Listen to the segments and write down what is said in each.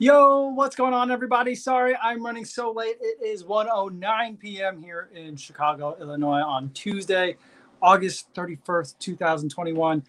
Yo, what's going on, everybody? Sorry I'm running so late. It is 1:09 p.m. here in Chicago, Illinois, on Tuesday, August 31st, 2021.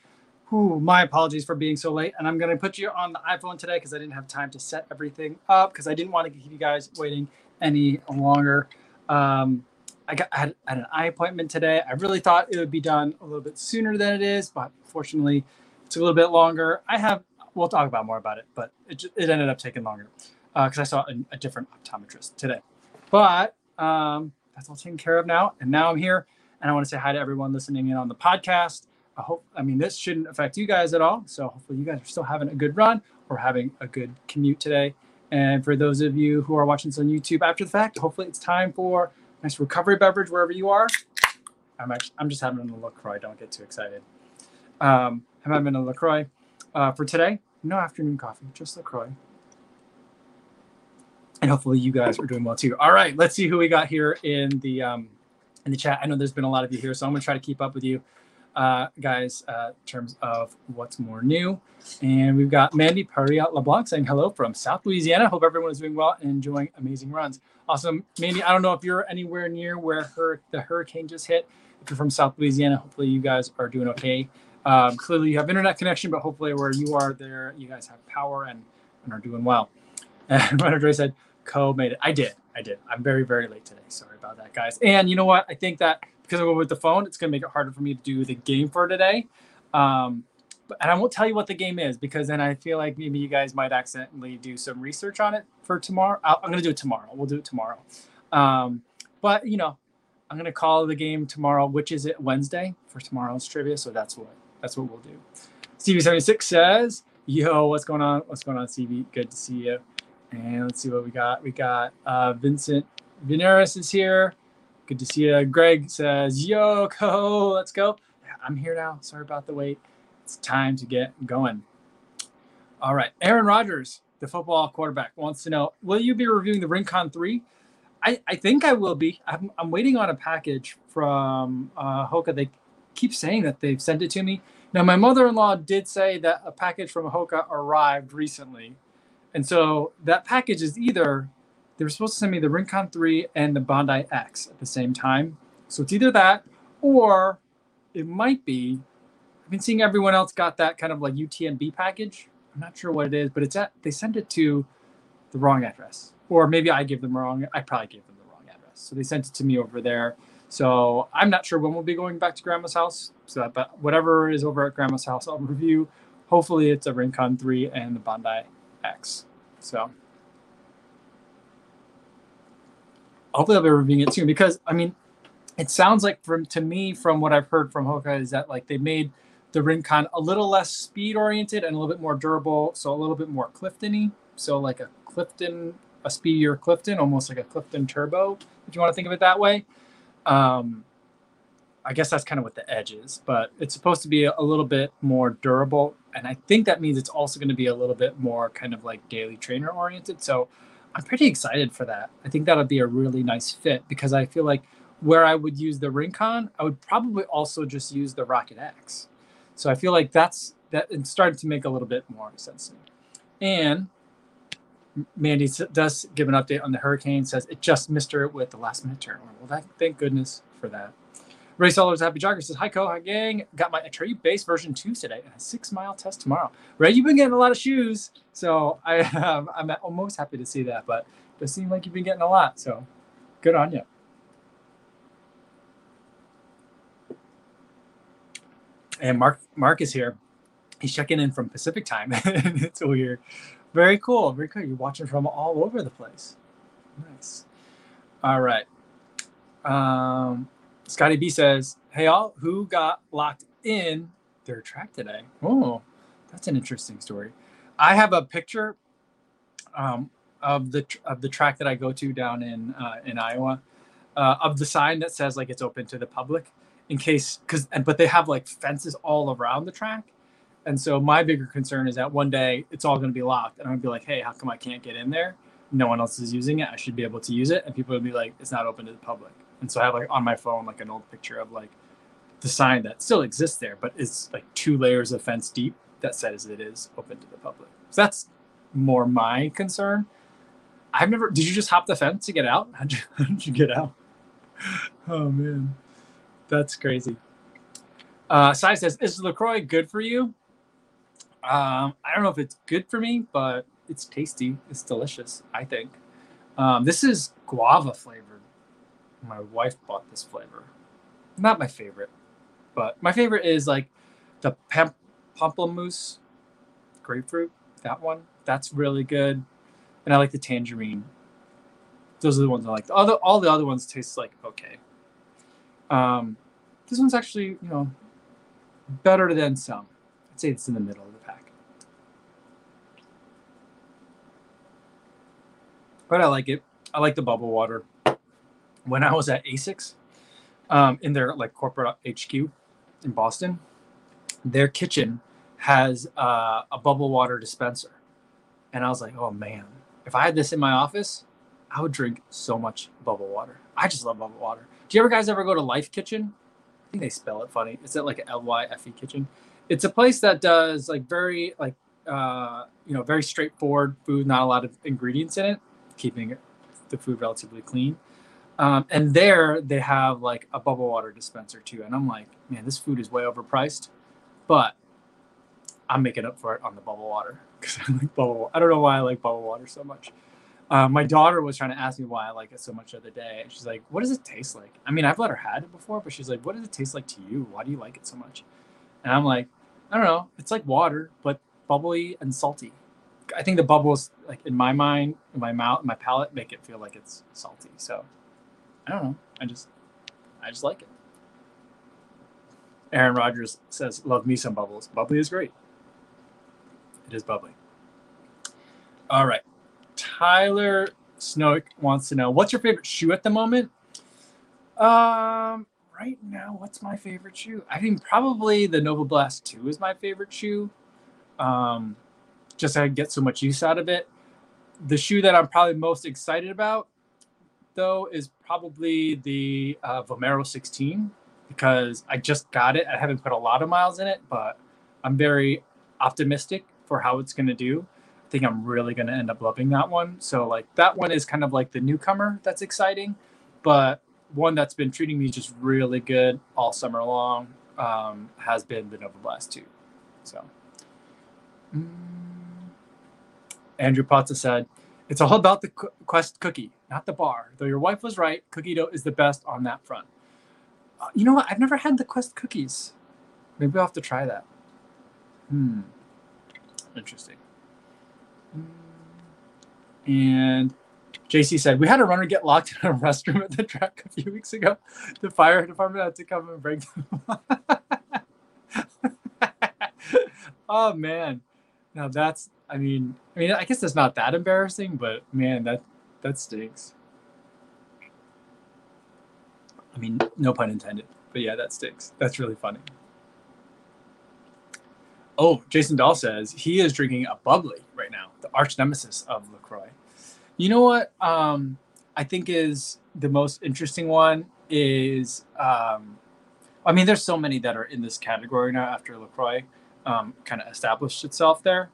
Whew, my apologies for being so late. And I'm going to put you on the iPhone today because I didn't have time to set everything up because I didn't want to keep you guys waiting any longer. Um, I got I had, I had an eye appointment today. I really thought it would be done a little bit sooner than it is, but fortunately, it's a little bit longer. I have we'll talk about more about it, but it, it ended up taking longer because uh, I saw a, a, different optometrist today. But um, that's all taken care of now, and now I'm here, and I want to say hi to everyone listening in on the podcast. I hope, I mean, this shouldn't affect you guys at all. So hopefully, you guys are still having a good run or having a good commute today. And for those of you who are watching this on YouTube after the fact, hopefully it's time for a nice recovery beverage wherever you are. I'm actually, I'm just having a LaCroix. Don't get too excited. Um, I'm having a LaCroix uh, for today. No afternoon coffee, just LaCroix. And hopefully you guys are doing well too. All right, let's see who we got here in the um, in the chat. I know there's been a lot of you here, so I'm gonna try to keep up with you uh, guys uh, in terms of what's more new. And we've got Mandy Pariat LeBlanc saying hello from South Louisiana. Hope everyone is doing well and enjoying amazing runs. Awesome, Mandy. I don't know if you're anywhere near where her the hurricane just hit. If you're from South Louisiana, hopefully you guys are doing okay. Um, clearly, you have internet connection, but hopefully, where you are, there you guys have power and, and are doing well. And Dre said, "Co made it. I did. I did. I'm very, very late today. Sorry about that, guys. And you know what? I think that because I went with the phone, it's going to make it harder for me to do the game for today. Um, but, and I won't tell you what the game is because then I feel like maybe you guys might accidentally do some research on it for tomorrow. i am going to do it tomorrow. We'll do it tomorrow. Um, but you know, I'm going to call the game tomorrow, which is it Wednesday for tomorrow's trivia. So that's what that's what we'll do. CV76 says, Yo, what's going on? What's going on, CV? Good to see you. And let's see what we got. We got uh, Vincent Veneris is here. Good to see you. Greg says, Yo, go, let's go. I'm here now. Sorry about the wait. It's time to get going. All right. Aaron Rodgers, the football quarterback, wants to know Will you be reviewing the Rincon 3? I, I think I will be. I'm, I'm waiting on a package from uh, Hoka. They keep saying that they've sent it to me. Now, my mother in law did say that a package from Hoka arrived recently. And so that package is either they were supposed to send me the Rincon 3 and the Bondi X at the same time. So it's either that or it might be. I've been seeing everyone else got that kind of like UTMB package. I'm not sure what it is, but it's at they sent it to the wrong address. Or maybe I gave them wrong. I probably gave them the wrong address. So they sent it to me over there. So I'm not sure when we'll be going back to Grandma's house. So, that, but whatever is over at Grandma's house, I'll review. Hopefully, it's a Rincon 3 and the Bondi X. So hopefully, I'll be reviewing it soon because I mean, it sounds like from to me from what I've heard from Hoka is that like they made the Rincon a little less speed oriented and a little bit more durable, so a little bit more Cliftony. So like a Clifton, a speedier Clifton, almost like a Clifton Turbo, if you want to think of it that way. Um, I guess that's kind of what the edge is, but it's supposed to be a, little bit more durable. And I think that means it's also going to be a little bit more kind of like daily trainer oriented. So I'm pretty excited for that. I think that'll be a really nice fit because I feel like where I would use the Rincon, I would probably also just use the Rocket X. So I feel like that's that it's starting to make a little bit more sense to me. And Mandy does give an update on the hurricane. Says it just missed her with the last minute turn. Well, that, thank goodness for that. Ray Sellers, Happy Jogger says, Hi, Co. Hi, gang. Got my Atreyu base version 2 today and a six mile test tomorrow. Ray, you've been getting a lot of shoes. So I, um, I'm almost happy to see that, but it does seem like you've been getting a lot. So good on you. And Mark Mark is here. He's checking in from Pacific time. it's weird. Very cool. Very cool. You're watching from all over the place. Nice. All right. Um, Scotty B says, "Hey all, who got locked in their track today?" Oh, that's an interesting story. I have a picture um, of the of the track that I go to down in uh, in Iowa uh, of the sign that says like it's open to the public in case because and but they have like fences all around the track and so my bigger concern is that one day it's all going to be locked, and I'm going to be like, "Hey, how come I can't get in there? No one else is using it. I should be able to use it." And people will be like, "It's not open to the public." And so I have like on my phone like an old picture of like the sign that still exists there, but it's like two layers of fence deep that says it is open to the public. So that's more my concern. I've never. Did you just hop the fence to get out? How'd you, how'd you get out? Oh man, that's crazy. Uh, Sai says, "Is Lacroix good for you?" Um, I don't know if it's good for me, but it's tasty. It's delicious. I think. Um, this is guava flavored. My wife bought this flavor. Not my favorite, but my favorite is like the pam- pamplemousse grapefruit. That one. That's really good. And I like the tangerine. Those are the ones I like. The other, all the other ones taste like okay. Um, this one's actually, you know, better than some. I'd say it's in the middle of the pack. But I like it. I like the bubble water. When I was at ASICS, um, in their like corporate HQ in Boston, their kitchen has uh, a bubble water dispenser, and I was like, oh man, if I had this in my office, I would drink so much bubble water. I just love bubble water. Do you ever guys ever go to Life Kitchen? I think they spell it funny. Is it like L Y F E kitchen? It's a place that does like very like uh, you know very straightforward food, not a lot of ingredients in it, keeping the food relatively clean. Um, and there they have like a bubble water dispenser too. And I'm like, man, this food is way overpriced, but I'm making up for it on the bubble water because I like bubble. I don't know why I like bubble water so much. Uh, my daughter was trying to ask me why I like it so much the other day. And she's like, What does it taste like? I mean, I've let her had it before, but she's like, What does it taste like to you? Why do you like it so much? And I'm like, I don't know. It's like water, but bubbly and salty. I think the bubbles, like in my mind, in my mouth, my palate, make it feel like it's salty. So I don't know. I just, I just like it. Aaron Rodgers says, Love me some bubbles. Bubbly is great. It is bubbly. All right. Tyler Snowick wants to know what's your favorite shoe at the moment? Um, right now, what's my favorite shoe? I think probably the Nova Blast 2 is my favorite shoe. Um, just I get so much use out of it. The shoe that I'm probably most excited about, though, is probably the uh, Vomero 16 because I just got it. I haven't put a lot of miles in it, but I'm very optimistic for how it's going to do I think I'm really going to end up loving that one. So like that one is kind of like the newcomer that's exciting, but one that's been treating me just really good all summer long um, has been the Nova Blast 2. So mm. Andrew Potts said, it's all about the Quest cookie, not the bar. Though your wife was right, cookie dough is the best on that front. Uh, you know what? I've never had the Quest cookies. Maybe I'll have to try that. Hmm. Interesting. And JC said, We had a runner get locked in a restroom at the track a few weeks ago. The fire department had to come and break them. oh man. Now that's I mean I mean I guess that's not that embarrassing, but man, that that stinks. I mean, no pun intended. But yeah, that stinks. That's really funny. Oh, Jason Dahl says he is drinking a bubbly right now, the arch nemesis of LaCroix. You know what um, I think is the most interesting one is um, I mean, there's so many that are in this category now after LaCroix um, kind of established itself there.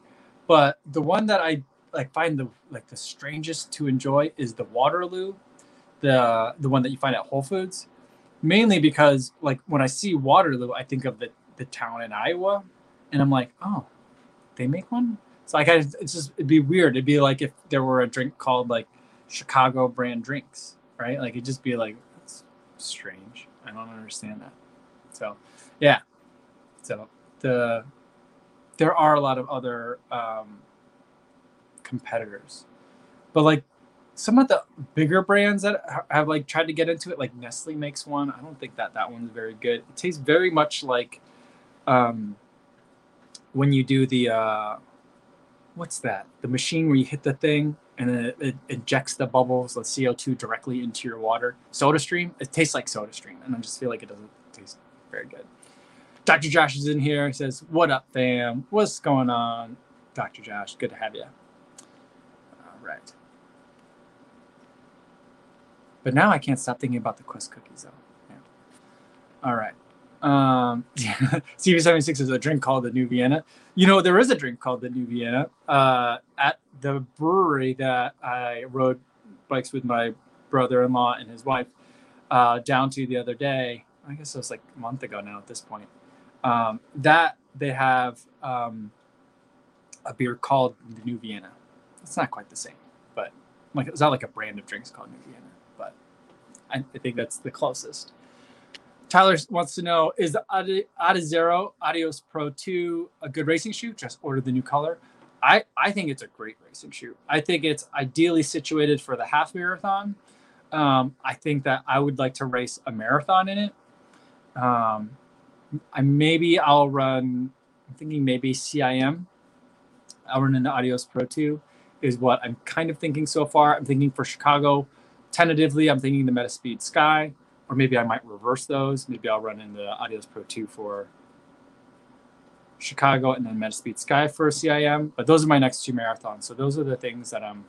But the one that I like find the like the strangest to enjoy is the Waterloo, the the one that you find at Whole Foods, mainly because like when I see Waterloo, I think of the the town in Iowa and I'm like, oh, they make one. So like, I, it's just it'd be weird. It'd be like if there were a drink called like Chicago brand drinks, right? Like it'd just be like it's strange. I don't understand that. So, yeah. So the there are a lot of other um, competitors, but like some of the bigger brands that have like tried to get into it, like Nestle makes one. I don't think that that one's very good. It tastes very much like um, when you do the uh, what's that? The machine where you hit the thing and then it, it injects the bubbles, the CO two directly into your water. Soda Stream. It tastes like Soda Stream, and I just feel like it doesn't taste very good. Dr. Josh is in here. He says, "What up, fam? What's going on, Dr. Josh? Good to have you." All right. But now I can't stop thinking about the Quest cookies, though. Yeah. All right. Um, CV76 is a drink called the New Vienna. You know, there is a drink called the New Vienna uh, at the brewery that I rode bikes with my brother-in-law and his wife uh, down to the other day. I guess it was like a month ago now at this point. Um, that they have um, a beer called the New Vienna. It's not quite the same, but like it's not like a brand of drinks called New Vienna, but I, I think that's the closest. Tyler wants to know is the Adizero Adios Pro 2 a good racing shoe? Just order the new color. I, I think it's a great racing shoe. I think it's ideally situated for the half marathon. Um, I think that I would like to race a marathon in it. Um, I maybe I'll run. I'm thinking maybe CIM. I'll run in the Adios Pro 2 is what I'm kind of thinking so far. I'm thinking for Chicago, tentatively, I'm thinking the Metaspeed Sky or maybe I might reverse those. Maybe I'll run in the Adios Pro 2 for Chicago and then Metaspeed Sky for CIM. But those are my next two marathons. So those are the things that I'm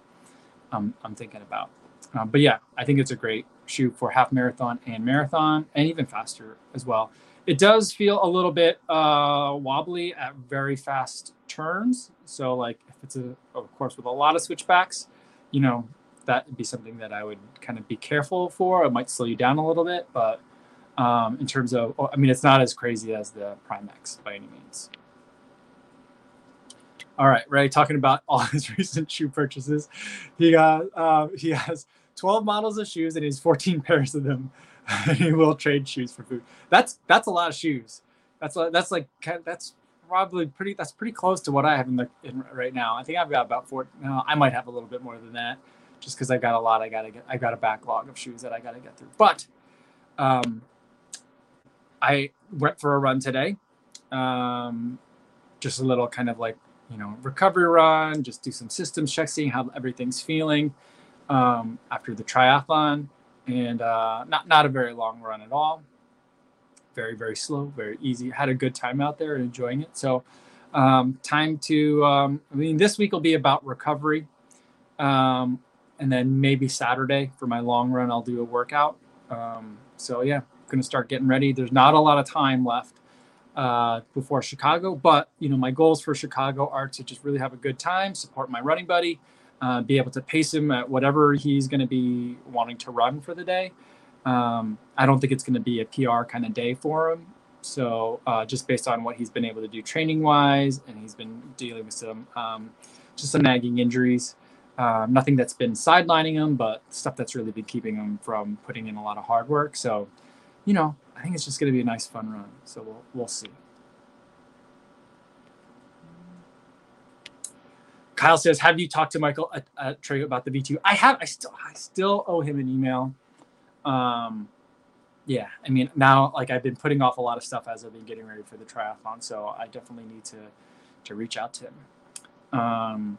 I'm, I'm thinking about. Um, but yeah, I think it's a great shoe for half marathon and marathon and even faster as well. It does feel a little bit uh, wobbly at very fast turns. So like if it's a of course with a lot of switchbacks, you know, that would be something that I would kind of be careful for. It might slow you down a little bit, but um, in terms of, I mean, it's not as crazy as the Prime X by any means. All right, Ray, talking about all his recent shoe purchases. He got, uh, he has 12 models of shoes and he has 14 pairs of them. he will trade shoes for food. That's that's a lot of shoes. That's that's like that's probably pretty. That's pretty close to what I have in the in right now. I think I've got about four. No, I might have a little bit more than that just because I've got a lot. I gotta get. I've got a backlog of shoes that I gotta get through. But um, I went for a run today. Um, just a little kind of like you know recovery run. Just do some systems check, seeing how everything's feeling um, after the triathlon, and uh, not not a very long run at all. Very very slow, very easy. Had a good time out there and enjoying it. So. Um, time to um, i mean this week will be about recovery um, and then maybe Saturday for my long run, I'll do a workout. Um, so yeah, going to start getting ready. There's not a lot of time left uh, before Chicago, but you know my goals for Chicago are to just really have a good time, support my running buddy, uh, be able to pace him at whatever he's going to be wanting to run for the day. Um, I don't think it's going to be a PR kind of day for him. So uh, just based on what he's been able to do training wise, and he's been dealing with some um, just some nagging injuries. Um, nothing that's been sidelining him, but stuff that's really been keeping him from putting in a lot of hard work. So, you know, I think it's just going to be a nice, fun run. So we'll we'll see. Kyle says, "Have you talked to Michael at, at Trey about the V2?" I have. I still I still owe him an email. Um, yeah, I mean now like I've been putting off a lot of stuff as I've been getting ready for the triathlon, so I definitely need to to reach out to him. Um,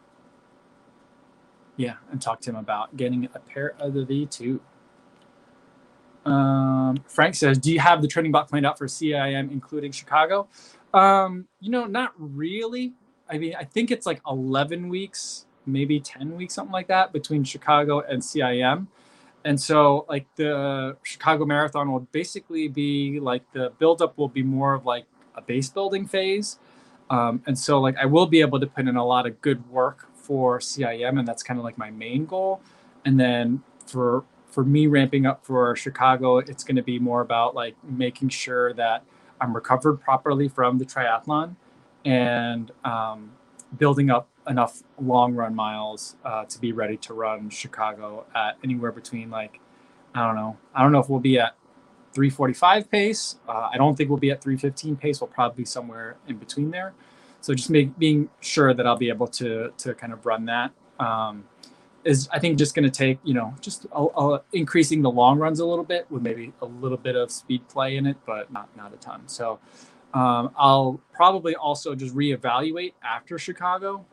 yeah, and talk to him about getting a pair of the V2. Um, Frank says, "Do you have the training block planned out for CIM, including Chicago?" Um, you know, not really. I mean, I think it's like 11 weeks, maybe 10 weeks, something like that, between Chicago and CIM. And so, like the Chicago Marathon will basically be like the buildup will be more of like a base building phase. Um, and so, like, I will be able to put in a lot of good work for CIM, and that's kind of like my main goal. And then for for me ramping up for Chicago, it's going to be more about like making sure that I'm recovered properly from the triathlon and um, building up enough long run miles uh, to be ready to run Chicago at anywhere between like I don't know I don't know if we'll be at 345 pace. Uh, I don't think we'll be at 315 pace. We'll probably be somewhere in between there. So just make, being sure that I'll be able to to kind of run that um, is I think just going to take you know just increasing the long runs a little bit with maybe a little bit of speed play in it, but not not a ton. So um, I'll probably also just reevaluate after Chicago,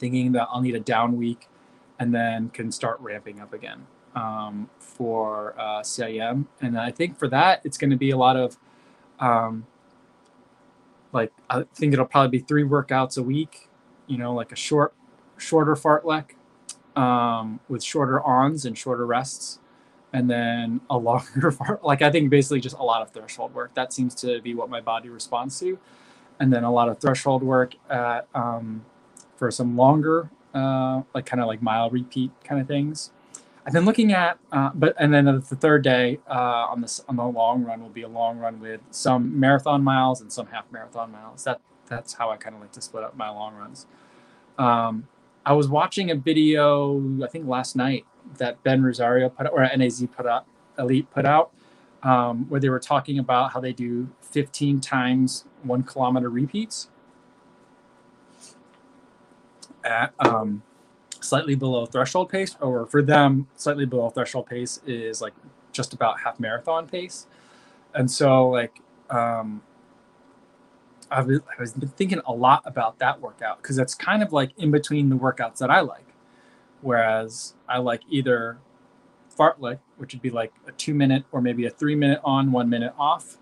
thinking that I'll need a down week, and then can start ramping up again um, for uh, CIM. And I think for that it's going to be a lot of um, like I think it'll probably be three workouts a week. You know, like a short, shorter fartlek um, with shorter ons and shorter rests, and then a longer fart. Like I think basically just a lot of threshold work. That seems to be what my body responds to, and then a lot of threshold work at um, for some longer uh, like kind of like mile repeat kind of things. I've been looking at, uh, but and then the third day uh, on this on the long run will be a long run with some marathon miles and some half marathon miles. That that's how I kind of like to split up my long runs. Um, I was watching a video I think last night that Ben Rosario put out, or NAZ put out, Elite put out, um, where they were talking about how they do 15 times one kilometer repeats at um, slightly below threshold pace, or for them, slightly below threshold pace is like just about half marathon pace. And so, like, um, I've I've been thinking a lot about that workout because it's kind of like in between the workouts that I like. Whereas I like either fartlek, which would be like a two minute or maybe a three minute on, one minute off,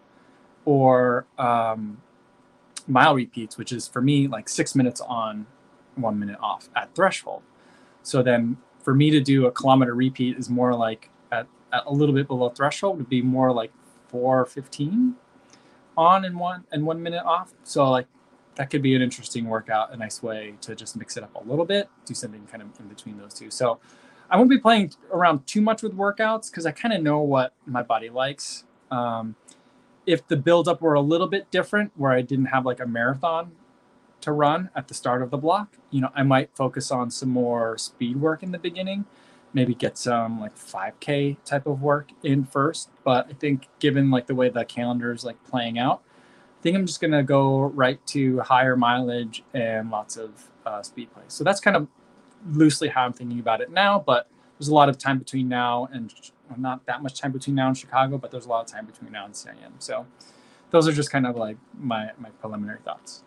or um, mile repeats, which is for me like six minutes on, one minute off at threshold. So then for me to do a kilometer repeat is more like at, at a little bit below threshold would be more like 415 on and one and one minute off. So like that could be an interesting workout, a nice way to just mix it up a little bit, do something kind of in between those two. So I won't be playing around too much with workouts because I kind of know what my body likes. Um, if the build up were a little bit different, where I didn't have like a marathon to run at the start of the block, you know, I might focus on some more speed work in the beginning, maybe get some like 5K type of work in first. But I think given like the way the calendar is like playing out, think I'm just gonna go right to higher mileage and lots of uh, speed play. So that's kind of loosely how I'm thinking about it now. But there's a lot of time between now and well, not that much time between now and Chicago, but there's a lot of time between now and CIM. So those are just kind of like my my preliminary thoughts.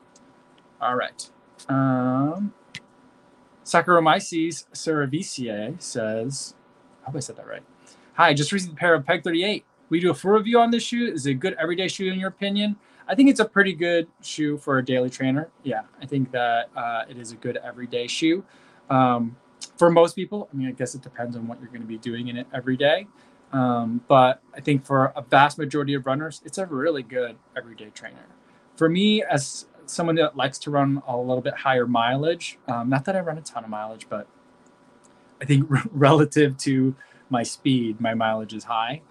All right. Um, Saccharomyces cerevisiae says, I hope I said that right. Hi, just received a pair of Peg 38. We do a full review on this shoe. Is it a good everyday shoe in your opinion? I think it's a pretty good shoe for a daily trainer. Yeah, I think that uh, it is a good everyday shoe. Um, for most people, I mean, I guess it depends on what you're going to be doing in it every day. Um, but I think for a vast majority of runners, it's a really good everyday trainer. For me, as someone that likes to run a little bit higher mileage. Um, not that I run a ton of mileage, but I think relative to my speed, my mileage is high.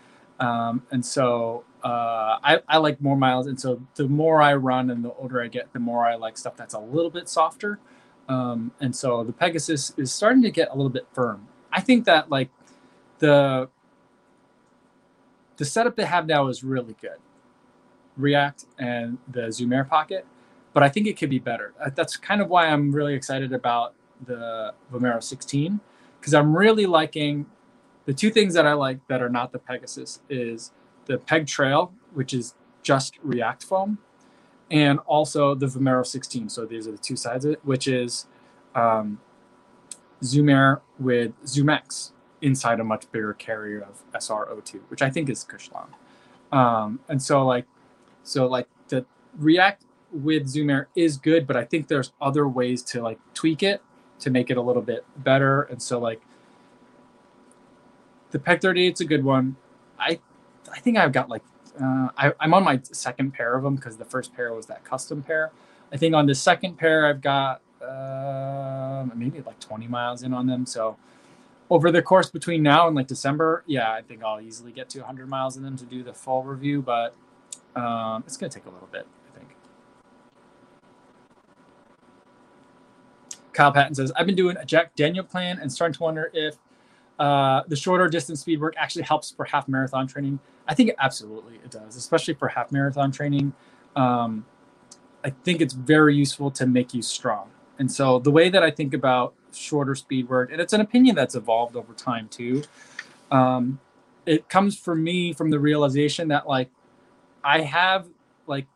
Um, and so uh, I, I, like more miles. And so the more I run and the older I get, the more I like stuff that's a little bit softer. Um, and so the Pegasus is starting to get a little bit firm. I think that like the the setup they have now is really good. React and the Zoom Air Pocket but I think it could be better. Uh, that's kind of why I'm really excited about the Vomero 16 because I'm really liking the two things that I like that are not the Pegasus is the Peg Trail, which is just React foam, and also the Vomero 16. So these are the two sides of it, which is um, Zoom Air with ZoomX inside a much bigger carrier of SRO2, which I think is Cushlon. Um, and so like, so like the React with Zoom Air is good, but I think there's other ways to like tweak it to make it a little bit better. And so like the Peg 38 is a good one. I I think I've got like uh, I, I'm on my second pair of them because the first pair was that custom pair. I think on the second pair I've got uh, maybe like 20 miles in on them. So over the course between now and like December, yeah, I think I'll easily get to 100 miles in them to do the full review, but um, it's gonna take a little bit. I think. Kyle Patton says, I've been doing a Jack Daniel plan and starting to wonder if uh, the shorter distance speed work actually helps for half marathon training. I think absolutely it does, especially for half marathon training. Um, I think it's very useful to make you strong. And so the way that I think about shorter speed work, and it's an opinion that's evolved over time too. Um, it comes for me from the realization that like I have like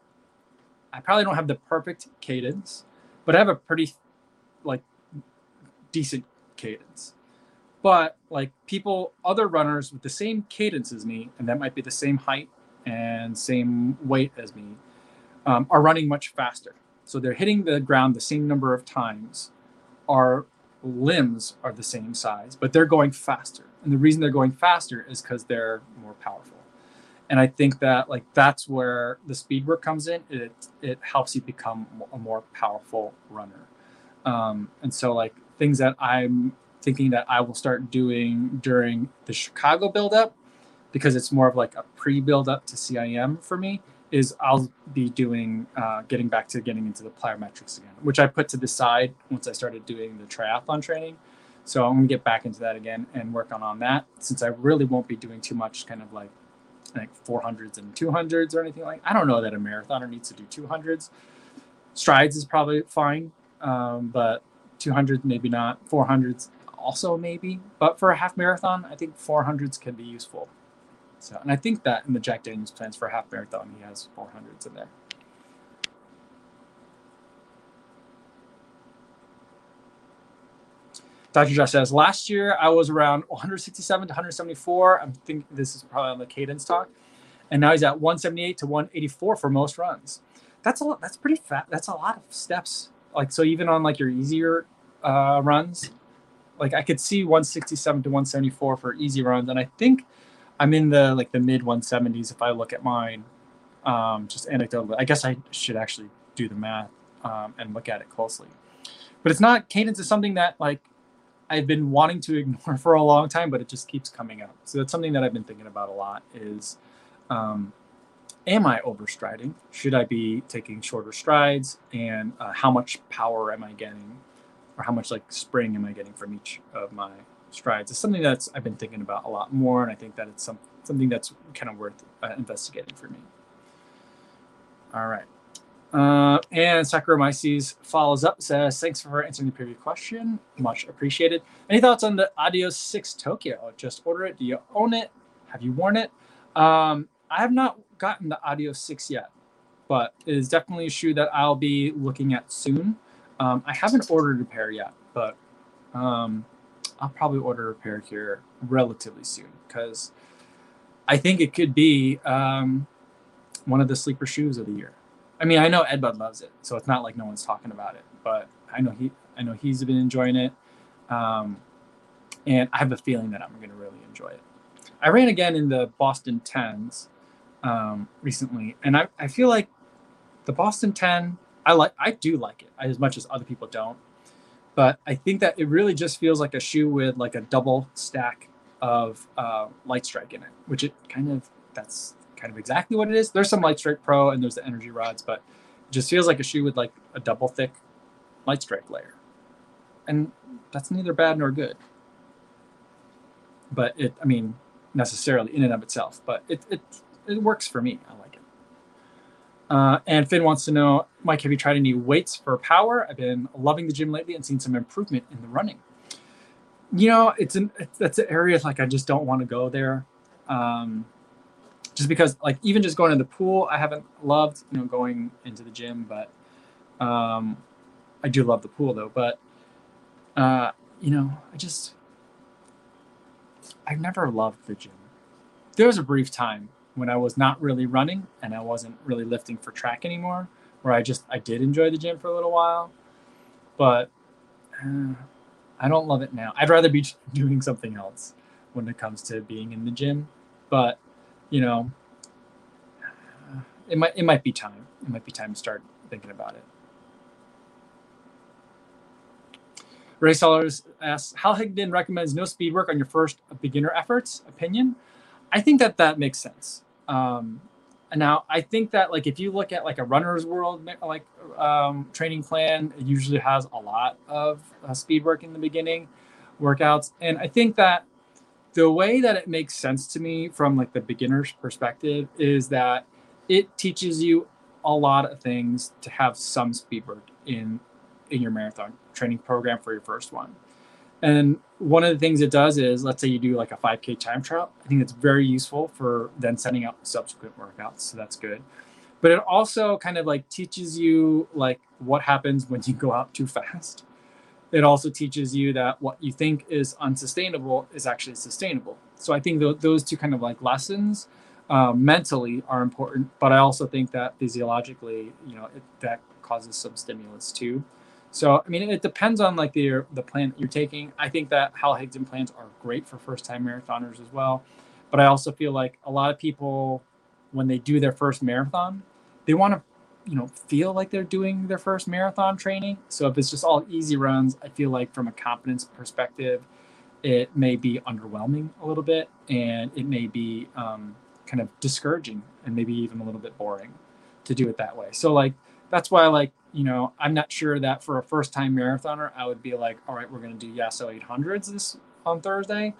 I probably don't have the perfect cadence, but I have a pretty like decent cadence. But like people, other runners with the same cadence as me, and that might be the same height and same weight as me, um, are running much faster. So they're hitting the ground the same number of times. Our limbs are the same size, but they're going faster. And the reason they're going faster is because they're more powerful. And I think that like that's where the speed work comes in. It it helps you become a more powerful runner. Um, and so like things that I'm thinking that I will start doing during the Chicago buildup, because it's more of like a pre-build up to CIM for me, is I'll be doing uh, getting back to getting into the plyometrics again, which I put to the side once I started doing the triathlon training. So I'm gonna get back into that again and work on on that since I really won't be doing too much kind of like like 400s and 200s or anything like. I don't know that a marathoner needs to do 200s. Strides is probably fine, um, but 200s maybe not. 400s also maybe, but for a half marathon, I think 400s can be useful. So, and I think that in the Jack Daniels plans for a half marathon, he has 400s in there. Dr. Josh says, last year I was around 167 to 174. I'm thinking this is probably on the cadence talk. And now he's at 178 to 184 for most runs. That's a lot. That's pretty fat. That's a lot of steps. Like, so even on like your easier uh, runs, like I could see 167 to 174 for easy runs. And I think I'm in the like the mid 170s if I look at mine. Um, just anecdotally, I guess I should actually do the math um, and look at it closely. But it's not cadence is something that like I've been wanting to ignore for a long time, but it just keeps coming up. So that's something that I've been thinking about a lot. Is um, am I overstriding? Should I be taking shorter strides? And uh, how much power am I getting, or how much like spring am I getting from each of my strides is something that's I've been thinking about a lot more, and I think that it's some something that's kind of worth uh, investigating for me. All right. Uh, and Saccharomyces follows up, says, Thanks for answering the previous question. Much appreciated. Any thoughts on the Adios 6 Tokyo? Just order it. Do you own it? Have you worn it? Um, I have not gotten the Adios 6 yet, but it is definitely a shoe that I'll be looking at soon. Um, I haven't ordered a pair yet, but um, I'll probably order a pair here relatively soon because I think it could be um, one of the sleeper shoes of the year. I mean, I know Ed Bud loves it, so it's not like no one's talking about it. But I know he, I know he's been enjoying it, um, and I have a feeling that I'm going to really enjoy it. I ran again in the Boston Tens um, recently, and I, I feel like the Boston Ten, I like, I do like it as much as other people don't but I think that it really just feels like a shoe with like a double stack of uh, Light Strike in it, which it kind of that's kind of exactly what it is. There's some Light Strike Pro and there's the Energy rods, but it just feels like a shoe with like a double thick Light Strike layer, and that's neither bad nor good. But it, I mean, necessarily in and of itself, but it it it works for me. I like. Uh, and Finn wants to know, Mike, have you tried any weights for power? I've been loving the gym lately and seen some improvement in the running. You know, it's an it's, that's an area like I just don't want to go there, um, just because like even just going to the pool, I haven't loved you know going into the gym, but um, I do love the pool though. But uh, you know, I just I've never loved the gym. There was a brief time when I was not really running and I wasn't really lifting for track anymore, where I just I did enjoy the gym for a little while, but uh, I don't love it now. I'd rather be doing something else when it comes to being in the gym, but you know, it might it might be time. It might be time to start thinking about it. Ray Sellers asks, Hal Higdon recommends no speed work on your first beginner efforts. Opinion? I think that that makes sense. Um, now I think that like if you look at like a runner's world like um, training plan, it usually has a lot of uh, speed work in the beginning workouts, and I think that the way that it makes sense to me from like the beginner's perspective is that it teaches you a lot of things to have some speed work in in your marathon training program for your first one. And one of the things it does is, let's say you do like a 5K time trial. I think it's very useful for then setting up subsequent workouts. So that's good. But it also kind of like teaches you like what happens when you go out too fast. It also teaches you that what you think is unsustainable is actually sustainable. So I think th- those two kind of like lessons uh, mentally are important. But I also think that physiologically, you know, it, that causes some stimulus too. So I mean, it depends on like the the plan that you're taking. I think that Hal Higdon plans are great for first time marathoners as well, but I also feel like a lot of people when they do their first marathon, they want to you know, feel like they're doing their first marathon training. So if it's just all easy runs, I feel like from a confidence perspective, it may be underwhelming a little bit and it may be um, kind of discouraging and maybe even a little bit boring to do it that way. So like that's why I like you know I'm not sure that for a first time marathoner I would be like all right we're going to do Yasso 800s this on Thursday.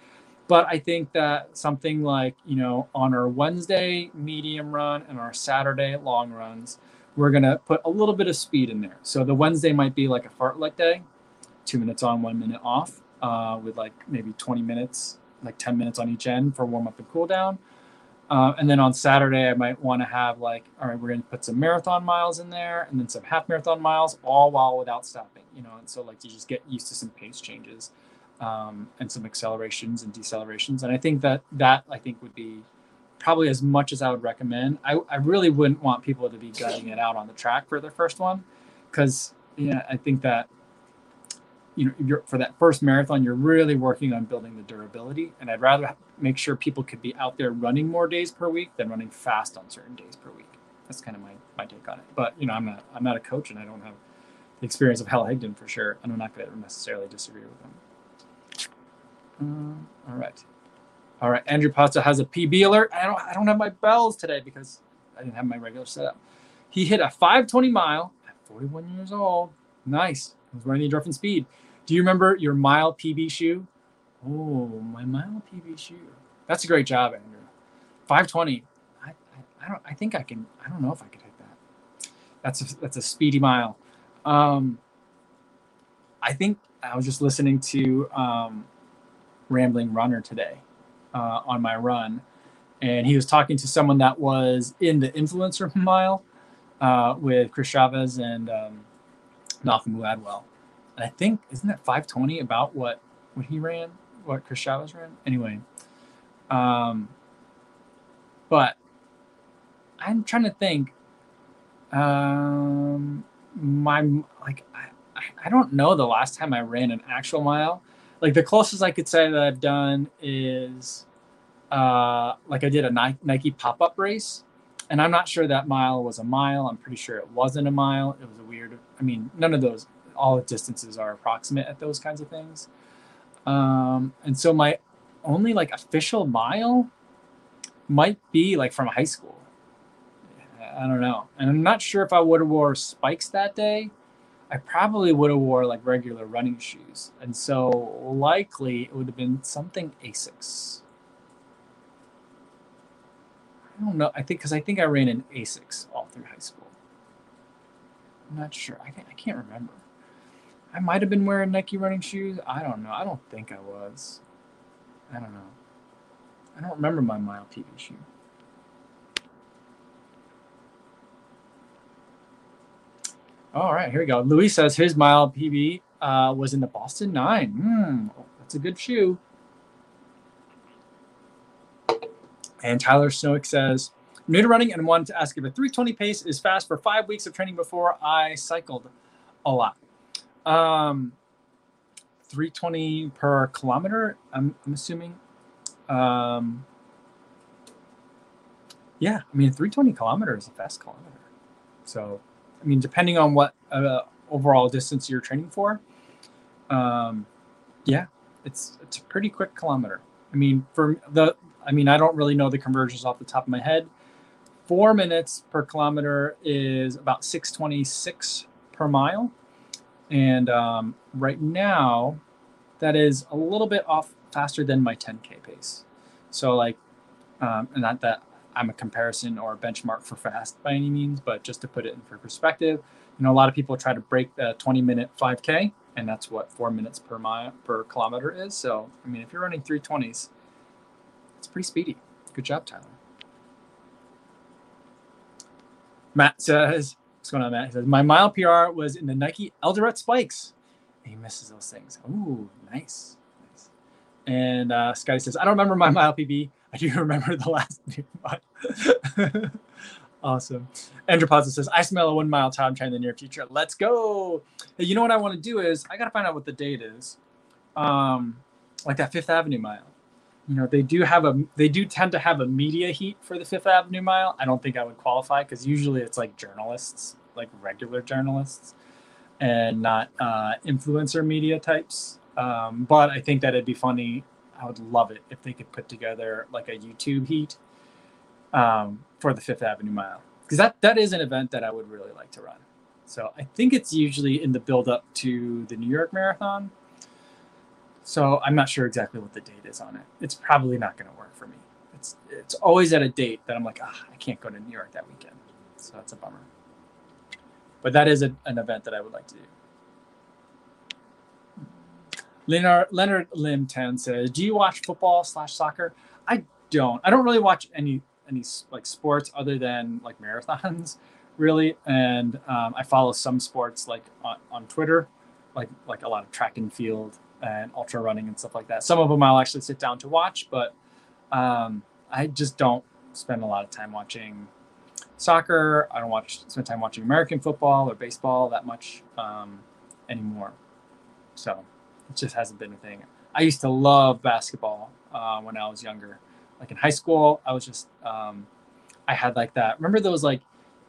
But I think that something like you know on our Wednesday medium run and our Saturday long runs we're going to put a little bit of speed in there. So the Wednesday might be like a fartlek day, two minutes on, one minute off, uh, with like maybe 20 minutes, like 10 minutes on each end for warm up and cool down. Uh, and then on Saturday, I might want to have like, all right, we're going to put some marathon miles in there and then some half marathon miles, all while without stopping, you know. And so, like, you just get used to some pace changes um, and some accelerations and decelerations. And I think that that I think would be probably as much as I would recommend. I, I really wouldn't want people to be gutting it out on the track for their first one because, yeah, I think that you know for that first marathon you're really working on building the durability. And i'd rather make sure people could be out there running more days per week than running fast on certain days per week. That's kind of my, my take on it. But you know i'm not i'm not a coach and i don't have the experience of hal higdon for sure. And i'm not going to necessarily disagree with him. Uh, all right. All right. Andrew pasta has a pb alert. I don't i don't have my bells today because i didn't have my regular setup. He hit a 520 mile at 41 years old. Nice. I was running the endorphin speed do you remember your mile PB shoe? Oh, my mile PB shoe. That's a great job, Andrew. 520. I, I, I don't. I think I can. I don't know if I could hit that. That's a, that's a speedy mile. Um, I think I was just listening to um, Rambling Runner today uh, on my run, and he was talking to someone that was in the influencer mile uh, with Chris Chavez and um, Malcolm Gladwell and I think isn't that 520 about what what he ran, what Chris Chavez ran? Anyway, um, but I'm trying to think. Um, my like I, I don't know the last time I ran an actual mile. Like the closest I could say that I've done is uh, like I did a Nike pop up race, and I'm not sure that mile was a mile. I'm pretty sure it wasn't a mile. It was a weird. I mean, none of those all the distances are approximate at those kinds of things. Um, and so my only like official mile might be like from high school. I don't know. And I'm not sure if I would have wore spikes that day. I probably would have wore like regular running shoes. And so likely it would have been something Asics. I don't know. I think because I think I ran in Asics all through high school. I'm not sure. I, I can't remember. I might have been wearing Nike running shoes. I don't know. I don't think I was. I don't know. I don't remember my mile PB shoe. All right, here we go. Luis says his mile PB uh, was in the Boston Nine. Hmm, that's a good shoe. And Tyler Snowick says, new to running and wanted to ask if a 320 pace is fast for five weeks of training before I cycled a lot. Um, 320 per kilometer, I'm, I'm assuming. Um, yeah, I mean, 320 kilometers is a fast kilometer. So, I mean, depending on what uh, overall distance you're training for, um, yeah, it's it's a pretty quick kilometer. I mean, for the, I mean, I don't really know the conversions off the top of my head. Four minutes per kilometer is about 626 per mile. And um, right now, that is a little bit off faster than my 10K pace. So, like, um, not that I'm a comparison or a benchmark for fast by any means, but just to put it in for perspective, you know, a lot of people try to break the 20 minute 5K, and that's what four minutes per mile per kilometer is. So, I mean, if you're running 320s, it's pretty speedy. Good job, Tyler. Matt says, What's going on, Matt? He says, My mile PR was in the Nike Eldoret spikes. he misses those things. Ooh, nice. nice. And uh, Scotty says, I don't remember my mile PB. I do remember the last mile. awesome. Andrew Pazza says, I smell a one mile time train in the near future. Let's go. Hey, you know what I want to do is I got to find out what the date is. Um, like that Fifth Avenue mile you know they do have a they do tend to have a media heat for the Fifth Avenue mile. I don't think I would qualify because usually it's like journalists like regular journalists and not uh, influencer media types. Um, but I think that it'd be funny. I would love it if they could put together like a YouTube heat um, for the Fifth Avenue Mile because that that is an event that I would really like to run. So I think it's usually in the build up to the New York Marathon. So I'm not sure exactly what the date is on it. It's probably not going to work for me. It's it's always at a date that I'm like, ah, I can't go to New York that weekend. So that's a bummer. But that is a, an event that I would like to do. Leonard, Leonard Lim 10 says, "Do you watch football slash soccer?" I don't. I don't really watch any any like sports other than like marathons, really. And um, I follow some sports like on, on Twitter, like like a lot of track and field and ultra running and stuff like that. Some of them I'll actually sit down to watch, but um, I just don't spend a lot of time watching soccer. I don't watch spend time watching American football or baseball that much um, anymore. So it just hasn't been a thing. I used to love basketball uh, when I was younger. Like in high school, I was just um, I had like that. Remember those like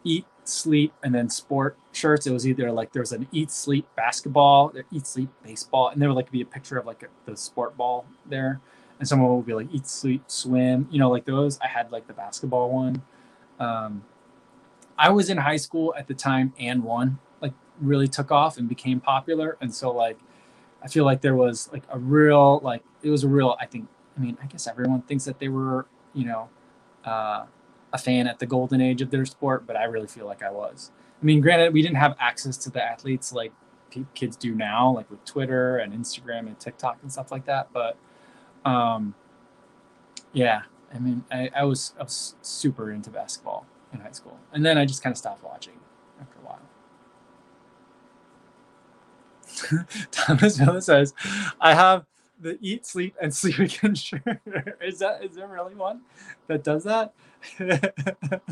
eat, sleep, and then sport shirts? It was either like there was an eat, sleep basketball, eat, sleep baseball, and there would like be a picture of like a, the sport ball there, and someone would be like eat, sleep, swim. You know, like those. I had like the basketball one. Um, I was in high school at the time, and one like really took off and became popular, and so like I feel like there was like a real like it was a real I think I mean I guess everyone thinks that they were you know uh, a fan at the golden age of their sport, but I really feel like I was. I mean, granted, we didn't have access to the athletes like kids do now, like with Twitter and Instagram and TikTok and stuff like that. But um, yeah, I mean, I, I was I was super into basketball in high school, and then I just kind of stopped watching. After a while. Thomas Miller says, I have the eat, sleep, and sleep again shirt. is that is there really one that does that?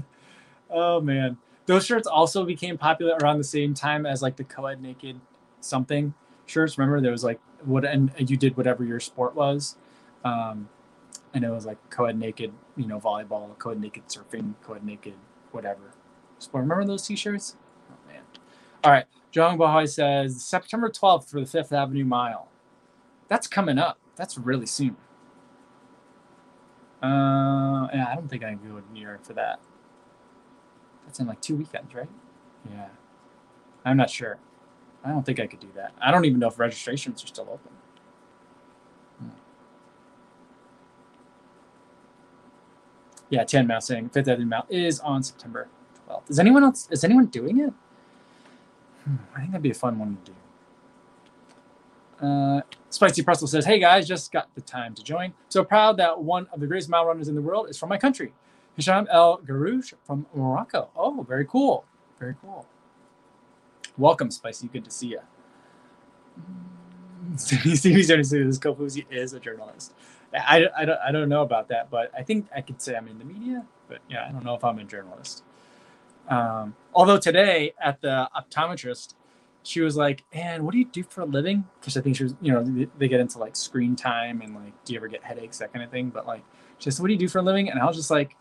oh man. Those shirts also became popular around the same time as like the co-ed naked something shirts. Remember there was like what and you did whatever your sport was. Um, and it was like co-ed naked, you know, volleyball, co-ed naked surfing, co-ed naked, whatever. Remember those t-shirts? Oh man. All right. John Baha'i says September 12th for the Fifth Avenue Mile. That's coming up. That's really soon. Uh, yeah, I don't think I can go to New York for that. That's in like two weekends, right? Yeah. I'm not sure. I don't think I could do that. I don't even know if registrations are still open. Yeah, Mao saying Fifth Avenue Mile is on September 12th. Is anyone else? Is anyone doing it? Hmm, I think that'd be a fun one to do. Uh, Spicy Pretzel says, Hey guys, just got the time to join. So proud that one of the greatest mile runners in the world is from my country. Hicham El Guerrouj from Morocco. Oh, very cool. Very cool. Welcome, Spicy. Good to see you. Stevie this Kofuzi is a journalist. I, I, don't, I don't know about that, but I think I could say I'm in the media, but yeah, I don't know if I'm a journalist. Um, although today at the optometrist, she was like, "And what do you do for a living?" Because I think she was, you know, they get into like screen time and like, do you ever get headaches, that kind of thing. But like, she said, "What do you do for a living?" And I was just like,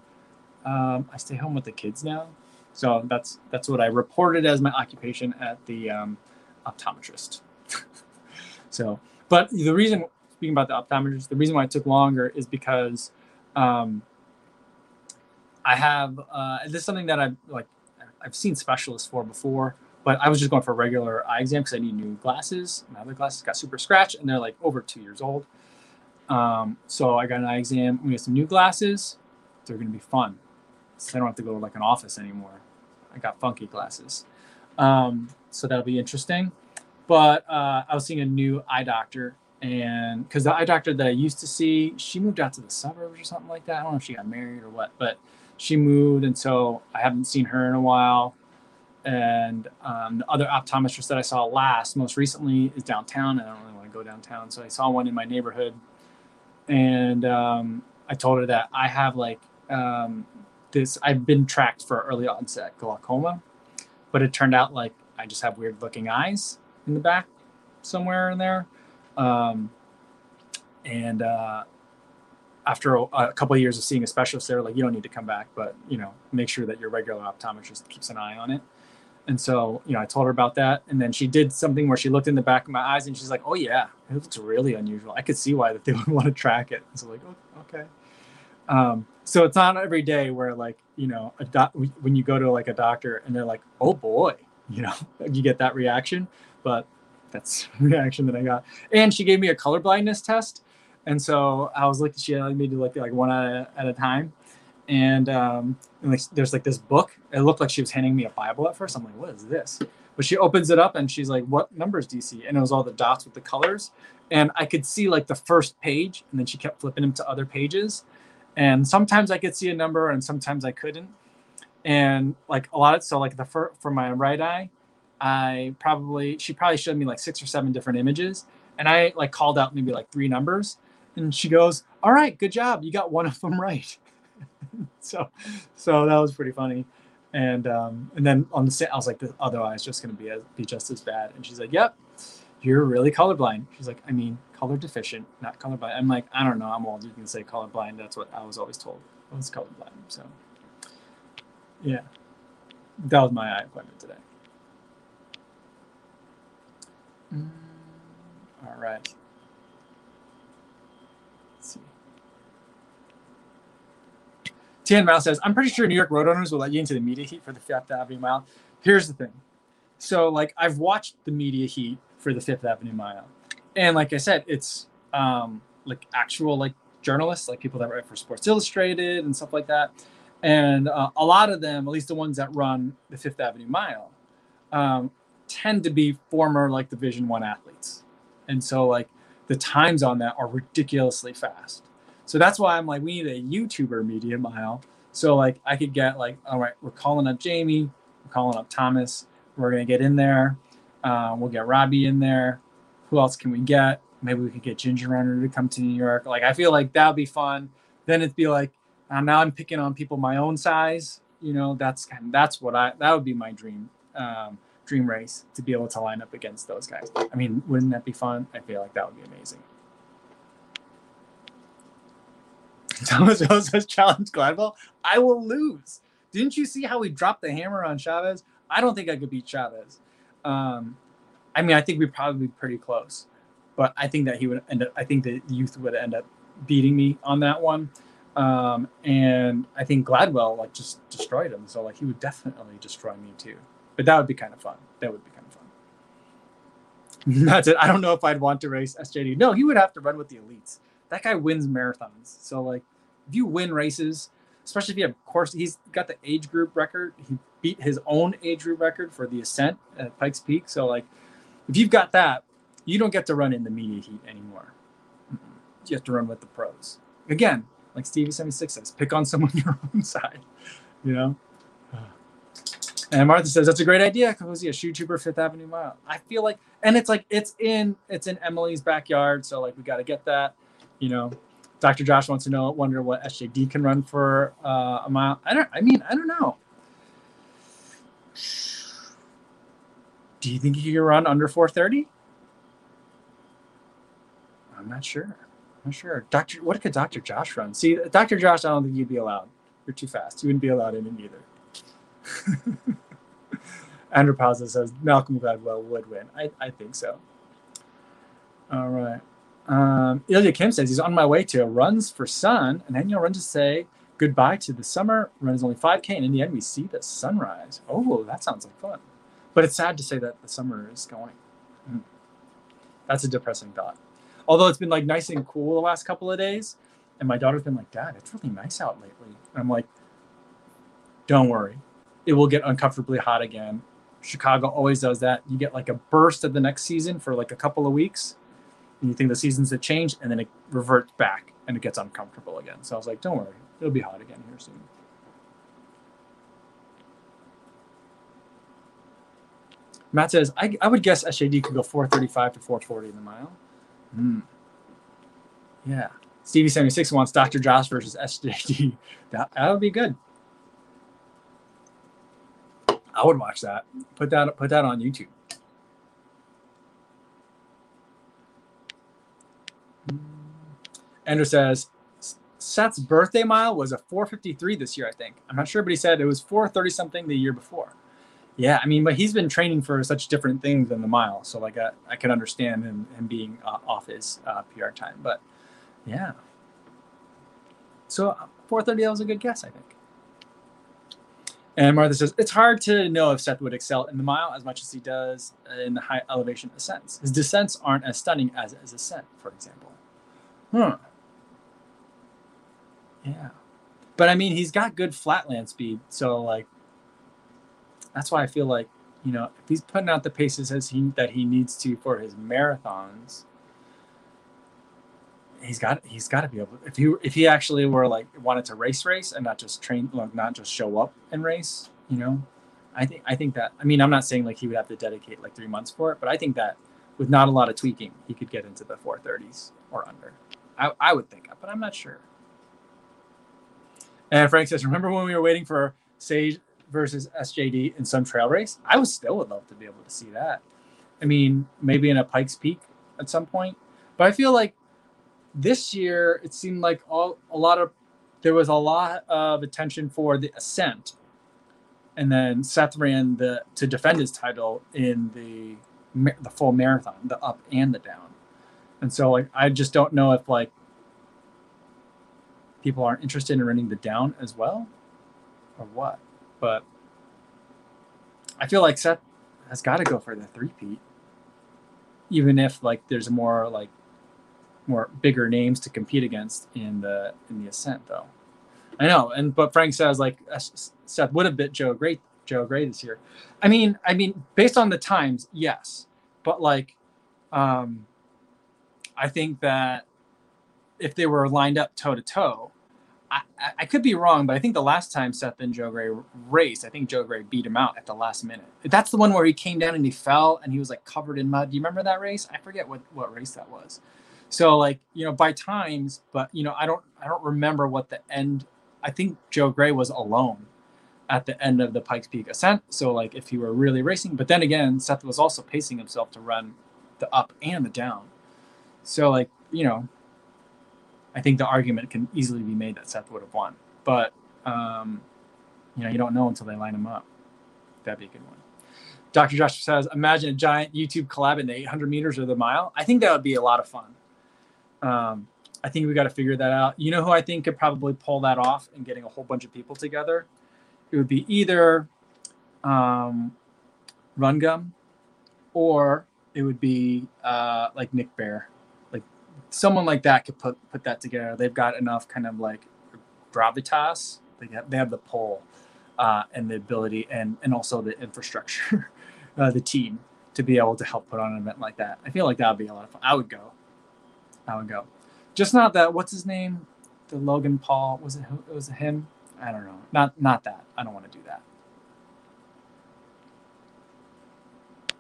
um, "I stay home with the kids now." So that's that's what I reported as my occupation at the um, optometrist. so, but the reason, speaking about the optometrist, the reason why it took longer is because um, I have uh, this is something that I've like I've seen specialists for before, but I was just going for a regular eye exam because I need new glasses. My other glasses got super scratched and they're like over two years old. Um, so I got an eye exam. We have some new glasses. They're going to be fun. So I don't have to go to like an office anymore. I got funky glasses. Um, so that'll be interesting. But uh, I was seeing a new eye doctor and because the eye doctor that I used to see, she moved out to the suburbs or something like that. I don't know if she got married or what, but she moved, and so I haven't seen her in a while. And um, the other optometrist that I saw last, most recently, is downtown, and I don't really want to go downtown, so I saw one in my neighborhood, and um, I told her that I have like um, this. I've been tracked for early onset glaucoma, but it turned out like I just have weird looking eyes in the back somewhere in there. Um, and uh, after a, a couple of years of seeing a specialist, they're like, you don't need to come back, but you know, make sure that your regular optometrist keeps an eye on it. And so, you know, I told her about that. And then she did something where she looked in the back of my eyes and she's like, oh, yeah, it looks really unusual. I could see why that they would want to track it. So, like, oh, okay. Um, so it's not every day where, like, you know, a doc- when you go to like a doctor and they're like, oh boy, you know, you get that reaction. But that's the reaction that I got. And she gave me a color blindness test. And so I was looking, she had me to look like one at a, at a time and, um, and like there's like this book. It looked like she was handing me a Bible at first. I'm like, what is this? But she opens it up and she's like, what numbers do you see? And it was all the dots with the colors. And I could see like the first page, and then she kept flipping them to other pages. And sometimes I could see a number, and sometimes I couldn't. And like a lot of so like the for my right eye, I probably she probably showed me like six or seven different images, and I like called out maybe like three numbers, and she goes, "All right, good job, you got one of them right." so, so that was pretty funny. And um, and then on the set, I was like, the other just to be be just as bad. And she's like, "Yep, you're really colorblind." She's like, "I mean, color deficient, not colorblind." I'm like, "I don't know. I'm old. You can say colorblind. That's what I was always told. I was colorblind." So, yeah, that was my eye appointment today. Mm, all right. Tian Mao says, I'm pretty sure New York Road Runners will let you into the media heat for the Fifth Avenue Mile. Here's the thing. So, like, I've watched the media heat for the Fifth Avenue Mile. And like I said, it's um, like actual like journalists, like people that write for Sports Illustrated and stuff like that. And uh, a lot of them, at least the ones that run the Fifth Avenue Mile, um, tend to be former like Division One athletes. And so like the times on that are ridiculously fast. So that's why I'm like, we need a YouTuber media mile. So like I could get like, all right, we're calling up Jamie, we're calling up Thomas, we're gonna get in there. Uh, we'll get Robbie in there. Who else can we get? Maybe we could get Ginger Runner to come to New York. Like I feel like that would be fun. Then it'd be like, uh, now I'm picking on people my own size. You know, that's kind of, that's what I that would be my dream um, dream race to be able to line up against those guys. I mean, wouldn't that be fun? I feel like that would be amazing. Thomas Rose has challenged Gladwell. I will lose. Didn't you see how he dropped the hammer on Chavez? I don't think I could beat Chavez. Um, I mean, I think we'd probably be pretty close, but I think that he would end up. I think the youth would end up beating me on that one. Um, and I think Gladwell like just destroyed him. So like he would definitely destroy me too. But that would be kind of fun. That would be kind of fun. That's it. I don't know if I'd want to race SJD. No, he would have to run with the elites that guy wins marathons. So like if you win races, especially if you have course, he's got the age group record. He beat his own age group record for the ascent at Pikes Peak. So like if you've got that, you don't get to run in the media heat anymore. You have to run with the pros. Again, like Stevie 76 says, pick on someone your own side, you know? And Martha says that's a great idea. Cozy, a shoe tuber Fifth Avenue mile. I feel like, and it's like it's in it's in Emily's backyard, so like we got to get that you know, Dr. Josh wants to know, wonder what SJD can run for uh, a mile. I don't. I mean, I don't know. Do you think he can run under 430? I'm not sure. I'm not sure. Doctor, what could Dr. Josh run? See, Dr. Josh, I don't think you'd be allowed. You're too fast. You wouldn't be allowed in it either. Andrew Pausa says Malcolm Gladwell would win. I, I think so. All right. Um, Ilya Kim says he's on my way to a runs for sun, and then you'll run to say goodbye to the summer. Run is only 5K, and in the end, we see the sunrise. Oh, that sounds like fun. But it's sad to say that the summer is going. Mm. That's a depressing thought. Although it's been like nice and cool the last couple of days, and my daughter's been like, "Dad, it's really nice out lately." And I'm like, "Don't worry, it will get uncomfortably hot again." Chicago always does that. You get like a burst of the next season for like a couple of weeks, and you think the seasons have changed, and then it reverts back and it gets uncomfortable again. So I was like, don't worry, it'll be hot again here soon. Matt says, I, I would guess SJD could go 435 to 440 in the mile. Hmm. Yeah. Stevie76 wants Dr. Josh versus SJD. That, that would be good. I would watch that. Put that put that on YouTube. Andrew says Seth's birthday mile was a 453 this year, I think. I'm not sure, but he said it was 430 something the year before. Yeah, I mean, but he's been training for such different things than the mile, so like I, I can understand him, him being uh, off his uh, PR time. But yeah, so 4:30 was a good guess, I think. And Martha says it's hard to know if Seth would excel in the mile as much as he does in the high elevation ascents. His descents aren't as stunning as his ascent, for example. Huh. Yeah. But I mean, he's got good flatland speed, so like that's why I feel like you know if he's putting out the paces as he that he needs to for his marathons, he's got he's got to be able. If he if he actually were like wanted to race race and not just train, like not just show up and race, you know, I think I think that I mean I'm not saying like he would have to dedicate like three months for it, but I think that with not a lot of tweaking, he could get into the 430s or under. I, I would think, but I'm not sure. And Frank says, remember when we were waiting for Sage versus SJD in some trail race? I would still would love to be able to see that. I mean, maybe in a Pikes Peak at some point. But I feel like this year it seemed like all a lot of there was a lot of attention for the ascent. And then Seth ran the to defend his title in the the full marathon, the up and the down. And so like I just don't know if like people aren't interested in running the down as well or what. But I feel like Seth has got to go for the three peat, even if like there's more like more bigger names to compete against in the in the ascent though. I know, and but Frank says like Seth would have bit Joe Gray Joe Gray this year. I mean, I mean, based on the times, yes, but like, um, I think that if they were lined up toe to toe, I, I could be wrong, but I think the last time Seth and Joe Gray raced, I think Joe Gray beat him out at the last minute. That's the one where he came down and he fell and he was like covered in mud. Do you remember that race? I forget what what race that was. So like you know by times, but you know I don't I don't remember what the end. I think Joe Gray was alone at the end of the Pikes Peak ascent. So like if he were really racing, but then again Seth was also pacing himself to run the up and the down. So like you know I think the argument can easily be made that Seth would have won. But um, you know, you don't know until they line him up. That'd be a good one. Dr. Josh says, imagine a giant YouTube collab in the 800 meters or the mile. I think that would be a lot of fun. Um, I think we got to figure that out. You know who I think could probably pull that off and getting a whole bunch of people together? It would be either um, Run Gum or it would be uh, like Nick Bare someone like that could put put that together. They've got enough kind of like gravitas. They have they have the pull uh, and the ability and and also the infrastructure, uh, the team to be able to help put on an event like that. I feel like that would be a lot of fun. I would go. I would go. Just not that. What's his name? The Logan Paul was it? Was it him? I don't know. Not not that. I don't want to do that.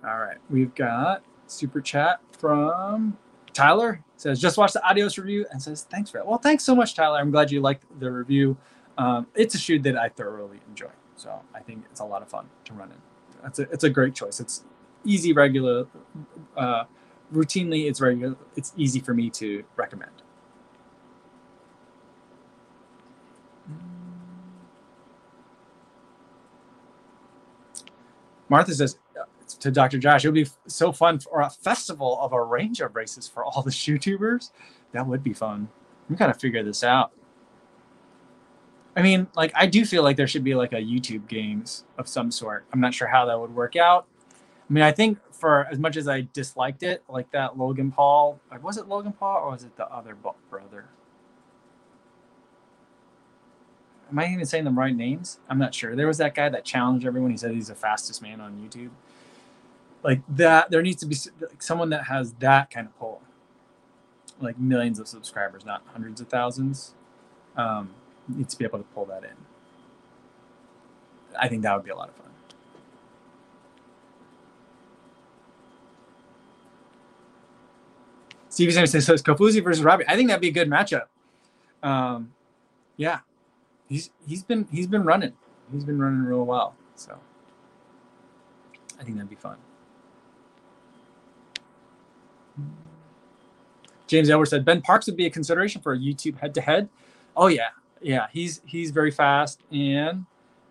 All right, we've got super chat from Tyler says just watch the Adios review and says thanks for it. Well, thanks so much, Tyler. I'm glad you liked the review. Um, it's a shoe that I thoroughly enjoy, so I think it's a lot of fun to run in. It's a it's a great choice. It's easy, regular, uh, routinely. It's very It's easy for me to recommend. Martha says, uh, to Dr. Josh, it would be so fun for a festival of a range of races for all the shoe tubers. That would be fun. We got to figure this out. I mean, like, I do feel like there should be like a YouTube games of some sort. I'm not sure how that would work out. I mean, I think for as much as I disliked it, like that Logan Paul, was it Logan Paul or was it the other brother? Am I even saying the right names? I'm not sure. There was that guy that challenged everyone. He said he's the fastest man on YouTube like that there needs to be someone that has that kind of pull like millions of subscribers not hundreds of thousands um, needs to be able to pull that in i think that would be a lot of fun Stevie Anderson says Kofuzi versus Robbie. I think that'd be a good matchup. Um, yeah, he's he's been he's been running. He's been running real well. So I think that'd be fun. James Edwards said Ben Parks would be a consideration for a YouTube head to head. Oh yeah, yeah, he's he's very fast and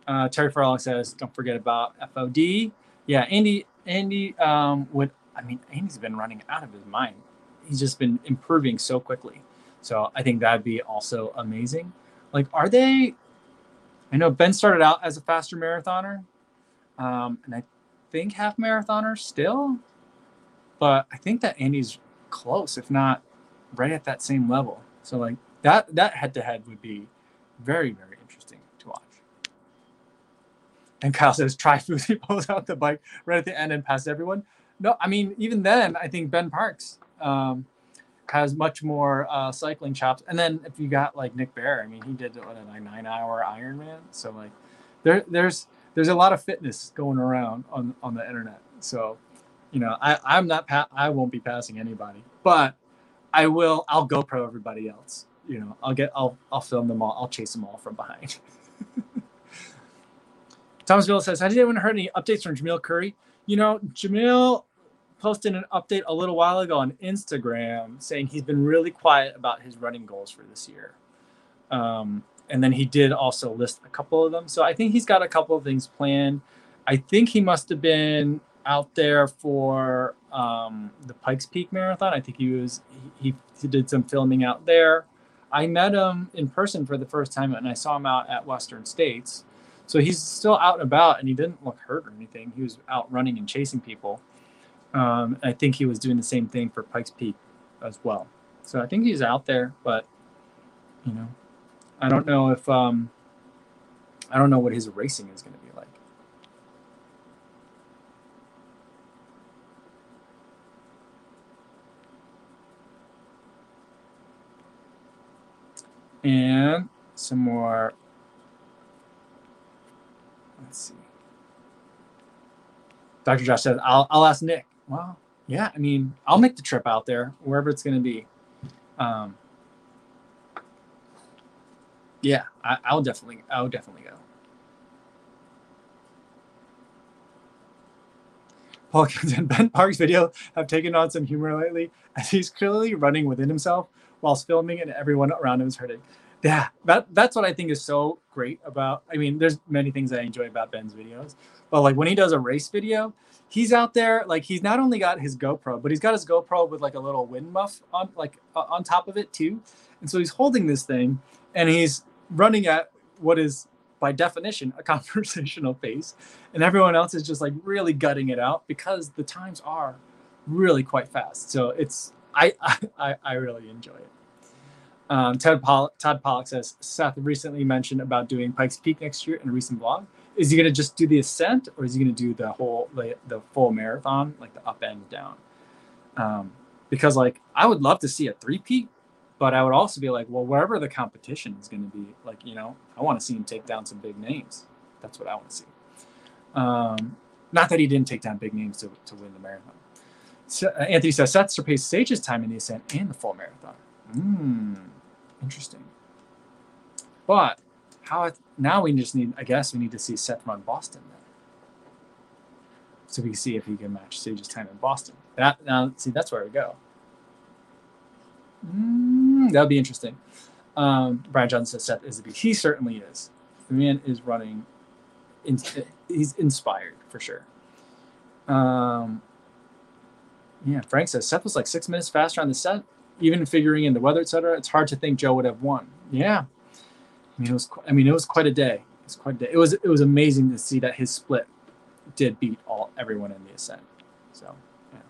Uh, Terry Farrell says, "Don't forget about FOD." Yeah, Andy. Andy um, would. I mean, Andy's been running out of his mind. He's just been improving so quickly. So I think that'd be also amazing. Like, are they? I know Ben started out as a faster marathoner, um, and I think half marathoner still, but I think that Andy's close, if not right at that same level. So like that that head to head would be very very interesting to watch. And Kyle says, "Try He pulls out the bike right at the end and past everyone." No, I mean even then, I think Ben Parks um, has much more uh, cycling chops. And then if you got like Nick Bare, I mean he did what a nine hour Ironman, so like there there's there's a lot of fitness going around on on the internet. So you know I I'm not pa- I won't be passing anybody, but I will. I'll GoPro everybody else. You know, I'll get. I'll. I'll film them all. I'll chase them all from behind. Thomas Bill says, "Has anyone heard any updates from Jamil Coury?" You know, Jamil posted an update a little while ago on Instagram saying he's been really quiet about his running goals for this year. Um, and then he did also list a couple of them. So I think he's got a couple of things planned. I think he must have been out there for um, the Pikes Peak Marathon. I think he was he, he did some filming out there. I met him in person for the first time, and I saw him out at Western States. So he's still out and about, and he didn't look hurt or anything. He was out running and chasing people. Um, I think he was doing the same thing for Pikes Peak as well. So I think he's out there, but you know, I don't know if um, I don't know what his racing is going to be like. and some more. Let's see. Dr. Josh says, I'll, I'll ask Nick. Well, yeah, I mean, I'll make the trip out there, wherever it's going to be. Um, yeah, I, I'll definitely, I'll definitely go. Paul and Ben Parks' video have taken on some humor lately, as he's clearly running within himself whilst filming and everyone around him is hurting. Yeah, that that's what I think is so great about. I mean, there's many things I enjoy about Ben's videos, but like when he does a race video, he's out there like he's not only got his GoPro, but he's got his GoPro with like a little wind muff on like uh, on top of it too, and so he's holding this thing and he's running at what is by definition a conversational pace, and everyone else is just like really gutting it out because the times are really quite fast. So it's I I, I really enjoy it. Um, Pollock, Todd Pollock says Seth recently mentioned about doing Pikes Peak next year in a recent blog. Is he going to just do the ascent, or is he going to do the whole the, the full marathon, like the up and down? Um, because like I would love to see a three peat, but I would also be like, well, wherever the competition is going to be, like you know, I want to see him take down some big names. That's what I want to see. Um, not that he didn't take down big names to, to win the marathon. So, uh, Anthony says Seth surpassed Sage's time in the ascent and the full marathon. Hmm. Interesting. But how now we just need, I guess we need to see Seth run Boston then. So we can see if he can match Sage's time in Boston. That now see that's where we go. Mm, that would be interesting. Um, Brian Johnson says Seth is a beast. He certainly is. The man is running. In, he's inspired for sure. Um, yeah, Frank says Seth was like six minutes faster on the set even figuring in the weather, etc., it's hard to think Joe would have won. Yeah, I mean it was. I mean it was quite a day. It was quite a day. It was. It was amazing to see that his split did beat all everyone in the ascent. So, yeah.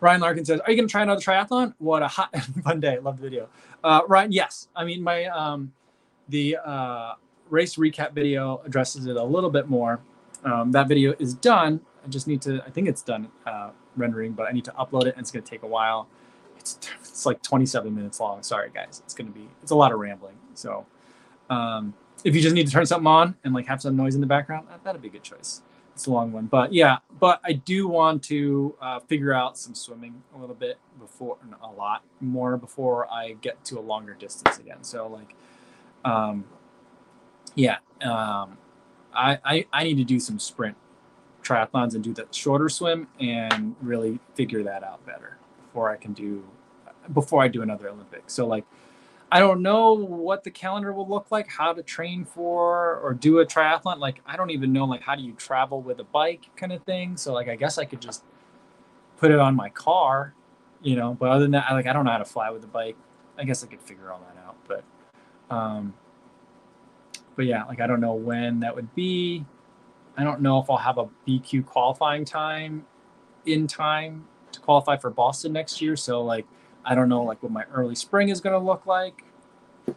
Ryan Larkin says, "Are you going to try another triathlon? What a hot fun day! Love the video." Uh, Ryan, yes. I mean my um, the uh, race recap video addresses it a little bit more. Um, that video is done. I just need to. I think it's done. Uh, rendering, but I need to upload it and it's going to take a while. It's, it's like 27 minutes long. Sorry, guys. It's going to be, it's a lot of rambling. So um, if you just need to turn something on and like have some noise in the background, that, that'd be a good choice. It's a long one, but yeah, but I do want to uh, figure out some swimming a little bit before, a lot more before I get to a longer distance again. So like, um, yeah, um, I, I, I need to do some sprint triathlons and do the shorter swim and really figure that out better before I can do before I do another Olympic. So like I don't know what the calendar will look like, how to train for or do a triathlon. Like I don't even know like how do you travel with a bike kind of thing. So like I guess I could just put it on my car, you know. But other than that, I, like I don't know how to fly with a bike. I guess I could figure all that out. But um but yeah, like I don't know when that would be. I don't know if I'll have a BQ qualifying time in time qualify for Boston next year. So like I don't know like what my early spring is going to look like.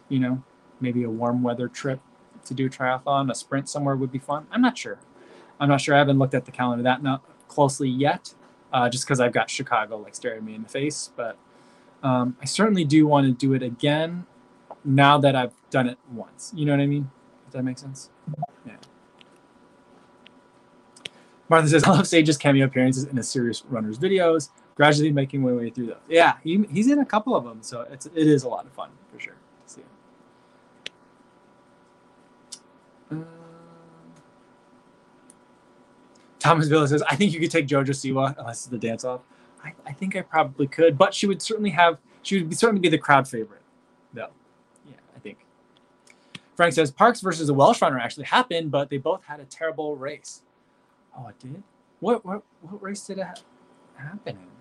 You know, maybe a warm weather trip to do a triathlon, a sprint somewhere would be fun. I'm not sure. I'm not sure. I haven't looked at the calendar that not closely yet, uh, just because I've got Chicago like staring me in the face. But um, I certainly do want to do it again now that I've done it once. You know what I mean? Does that make sense? Yeah. Martha says, I love Sage's cameo appearances in the Serious Runners videos, gradually making my way through those. Yeah, he, he's in a couple of them, so it's it is a lot of fun for sure. See. Uh, Thomas Villa says, I think you could take Jojo Siwa unless it's the dance off. I, I think I probably could, but she would certainly have she would be, certainly be the crowd favorite, though. Yeah, I think. Frank says Parks versus a Welsh runner actually happened, but they both had a terrible race. Oh, it did. What what what race did it ha- happen in?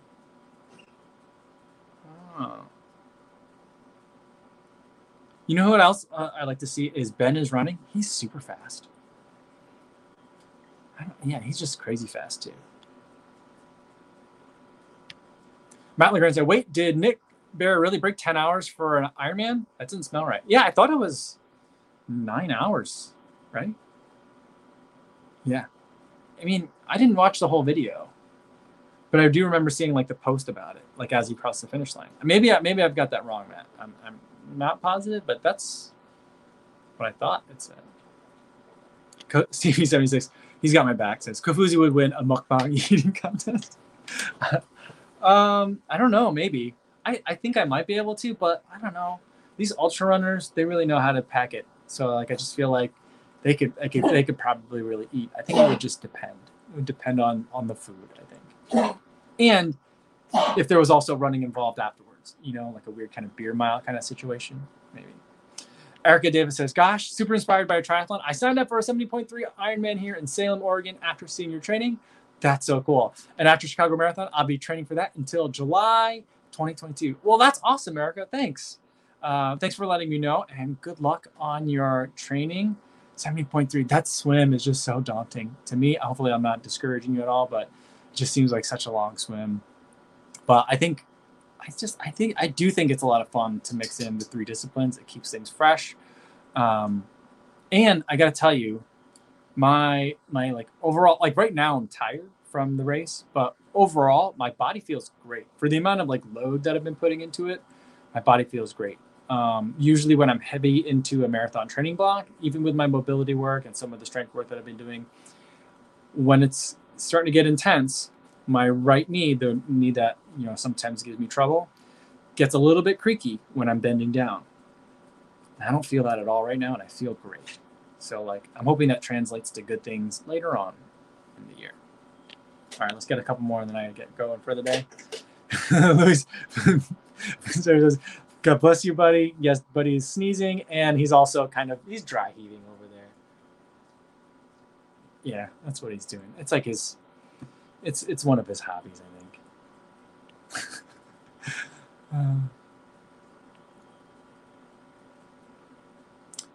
You know what else uh, I like to see is Ben is running. He's super fast. Yeah, he's just crazy fast too. Matt Legrand said, "Wait, did Nick Bare really break ten hours for an Ironman? That didn't smell right." Yeah, I thought it was nine hours, right? Yeah. I mean, I didn't watch the whole video, but I do remember seeing like the post about it, like as he crossed the finish line. Maybe I, maybe I've got that wrong, Matt. I'm, I'm not positive, but that's what I thought it said. Co- Stevie seventy six, he's got my back. Says Kofuzi would win a mukbang eating contest. um, I don't know. Maybe I, I think I might be able to, but I don't know. These ultra runners, they really know how to pack it. So like, I just feel like they could, I could, they could probably really eat. I think it would just depend. It would depend on on the food. I think, and if there was also running involved afterwards, you know, like a weird kind of beer mile kind of situation, maybe. Erica Davis says, "Gosh, super inspired by a triathlon. I signed up for a 70.3 Ironman here in Salem, Oregon, after seeing your training. That's so cool. And after Chicago Marathon, I'll be training for that until July 2022. Well, that's awesome, Erica. Thanks. Uh, thanks for letting me know, and good luck on your training. 70.3. That swim is just so daunting to me. Hopefully, I'm not discouraging you at all, but just seems like such a long swim. But I think, I just, I think, I do think it's a lot of fun to mix in the three disciplines. It keeps things fresh. Um, and I got to tell you, my my like overall like right now I'm tired from the race, but overall my body feels great for the amount of like load that I've been putting into it. My body feels great. Um, usually when I'm heavy into a marathon training block, even with my mobility work and some of the strength work that I've been doing, when it's starting to get intense, my right knee, the knee that you know sometimes gives me trouble, gets a little bit creaky when I'm bending down. I don't feel that at all right now, and I feel great. So like I'm hoping that translates to good things later on in the year. All right, let's get a couple more, and then I get going for the day. Louis God bless you, buddy. Yes, buddy is sneezing, and he's also kind of he's dry heaving there. Yeah, that's what he's doing. It's like his, it's it's one of his hobbies, I think. uh,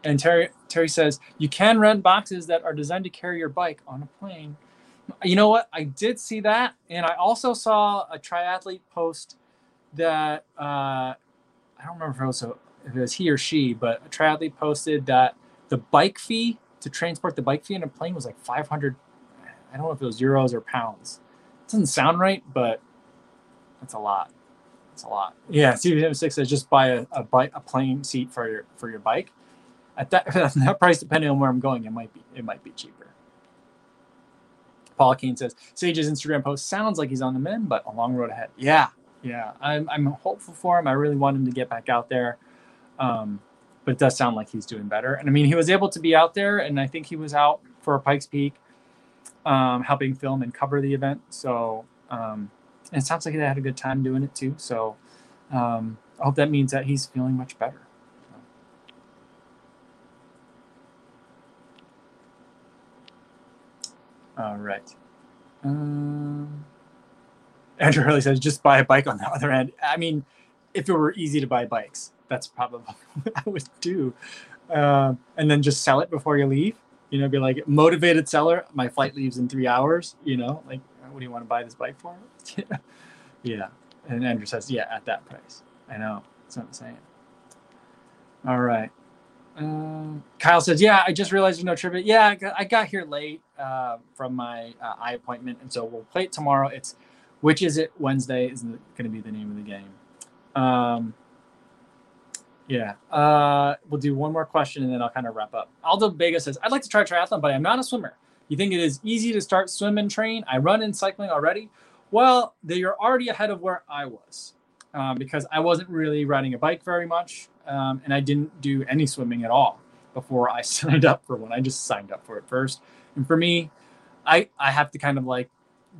and Terry Terry says you can rent boxes that are designed to carry your bike on a plane. You know what? I did see that, and I also saw a triathlete post that uh, I don't remember if it was a, if it was he or she, but a triathlete posted that the bike fee to transport the bike fee in a plane was like 500. I don't know if it was euros or pounds. It doesn't sound right, but that's a lot. It's a lot. Yeah, Stevie76 says just buy a, a bike a plane seat for your for your bike. At that, at that price, depending on where I'm going, it might be it might be cheaper. Paul Kane says Sage's Instagram post sounds like he's on the mend, but a long road ahead. Yeah, yeah, I'm I'm hopeful for him. I really want him to get back out there, um, but it does sound like he's doing better. And I mean, he was able to be out there, and I think he was out for Pikes Peak, um, helping film and cover the event. So um, and it sounds like they had a good time doing it too. So um, I hope that means that he's feeling much better. All right. Um, Andrew Hurley says, just buy a bike on the other end. I mean, if it were easy to buy bikes, that's probably what I would do. Um, and then just sell it before you leave. You know, be like motivated seller. My flight leaves in three hours. You know, like what do you want to buy this bike for? yeah. And Andrew says, yeah, at that price. I know. That's what I'm saying. All right. Uh, Kyle says, yeah, I just realized there's no trivia. Yeah, I got, I got here late uh, from my uh, eye appointment. And so we'll play it tomorrow. It's which is it Wednesday is going to be the name of the game. Um, yeah. Uh, we'll do one more question and then I'll kind of wrap up. Aldo Vega says, I'd like to try triathlon, but I'm not a swimmer. You think it is easy to start swim and train? I run in cycling already. Well, you're already ahead of where I was um, because I wasn't really riding a bike very much um, and I didn't do any swimming at all before I signed up for one. I just signed up for it first. And for me, I, I have to kind of like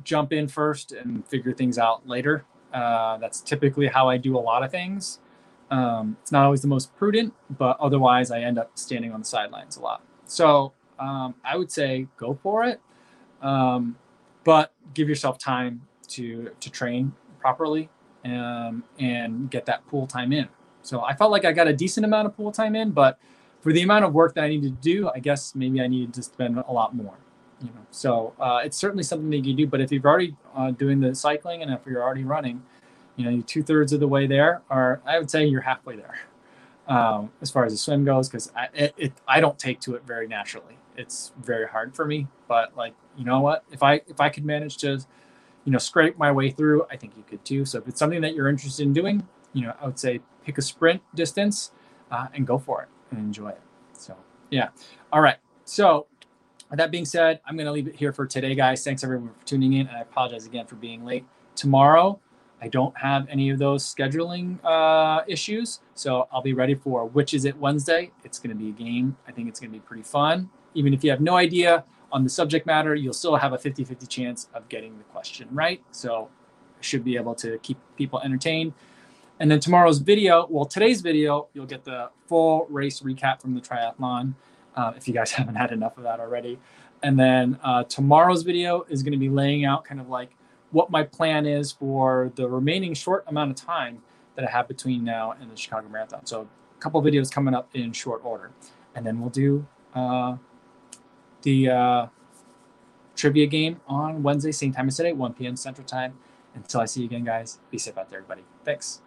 jump in first and figure things out later. Uh, that's typically how I do a lot of things. Um, it's not always the most prudent, but otherwise I end up standing on the sidelines a lot. So um, I would say go for it, um, but give yourself time to to train properly um, and get that pool time in. So I felt like I got a decent amount of pool time in, but for the amount of work that I needed to do, I guess maybe I needed to spend a lot more. You know, so uh, it's certainly something that you do. But if you've already uh, doing the cycling and if you're already running, you know, you two thirds of the way there, or I would say you're halfway there um, as far as the swim goes, because I, it, it, I don't take to it very naturally. It's very hard for me, but like, you know what, if I, if I could manage to, you know, scrape my way through, I think you could too. So if it's something that you're interested in doing, you know, I would say pick a sprint distance uh, and go for it and enjoy it. So yeah. All right. So that being said, I'm going to leave it here for today, guys. Thanks everyone for tuning in. And I apologize again for being late. Tomorrow, I don't have any of those scheduling uh, issues. So I'll be ready for which is it Wednesday. It's going to be a game. I think it's going to be pretty fun. Even if you have no idea on the subject matter, you'll still have a 50 50 chance of getting the question right. So I should be able to keep people entertained. And then tomorrow's video, well, today's video, you'll get the full race recap from the triathlon uh, if you guys haven't had enough of that already. And then uh, tomorrow's video is going to be laying out kind of like what my plan is for the remaining short amount of time that I have between now and the Chicago Marathon. So a couple videos coming up in short order, and then we'll do uh, the uh, trivia game on Wednesday, same time as today, 1 p.m. Central Time. Until I see you again, guys, be safe out there, everybody. Thanks.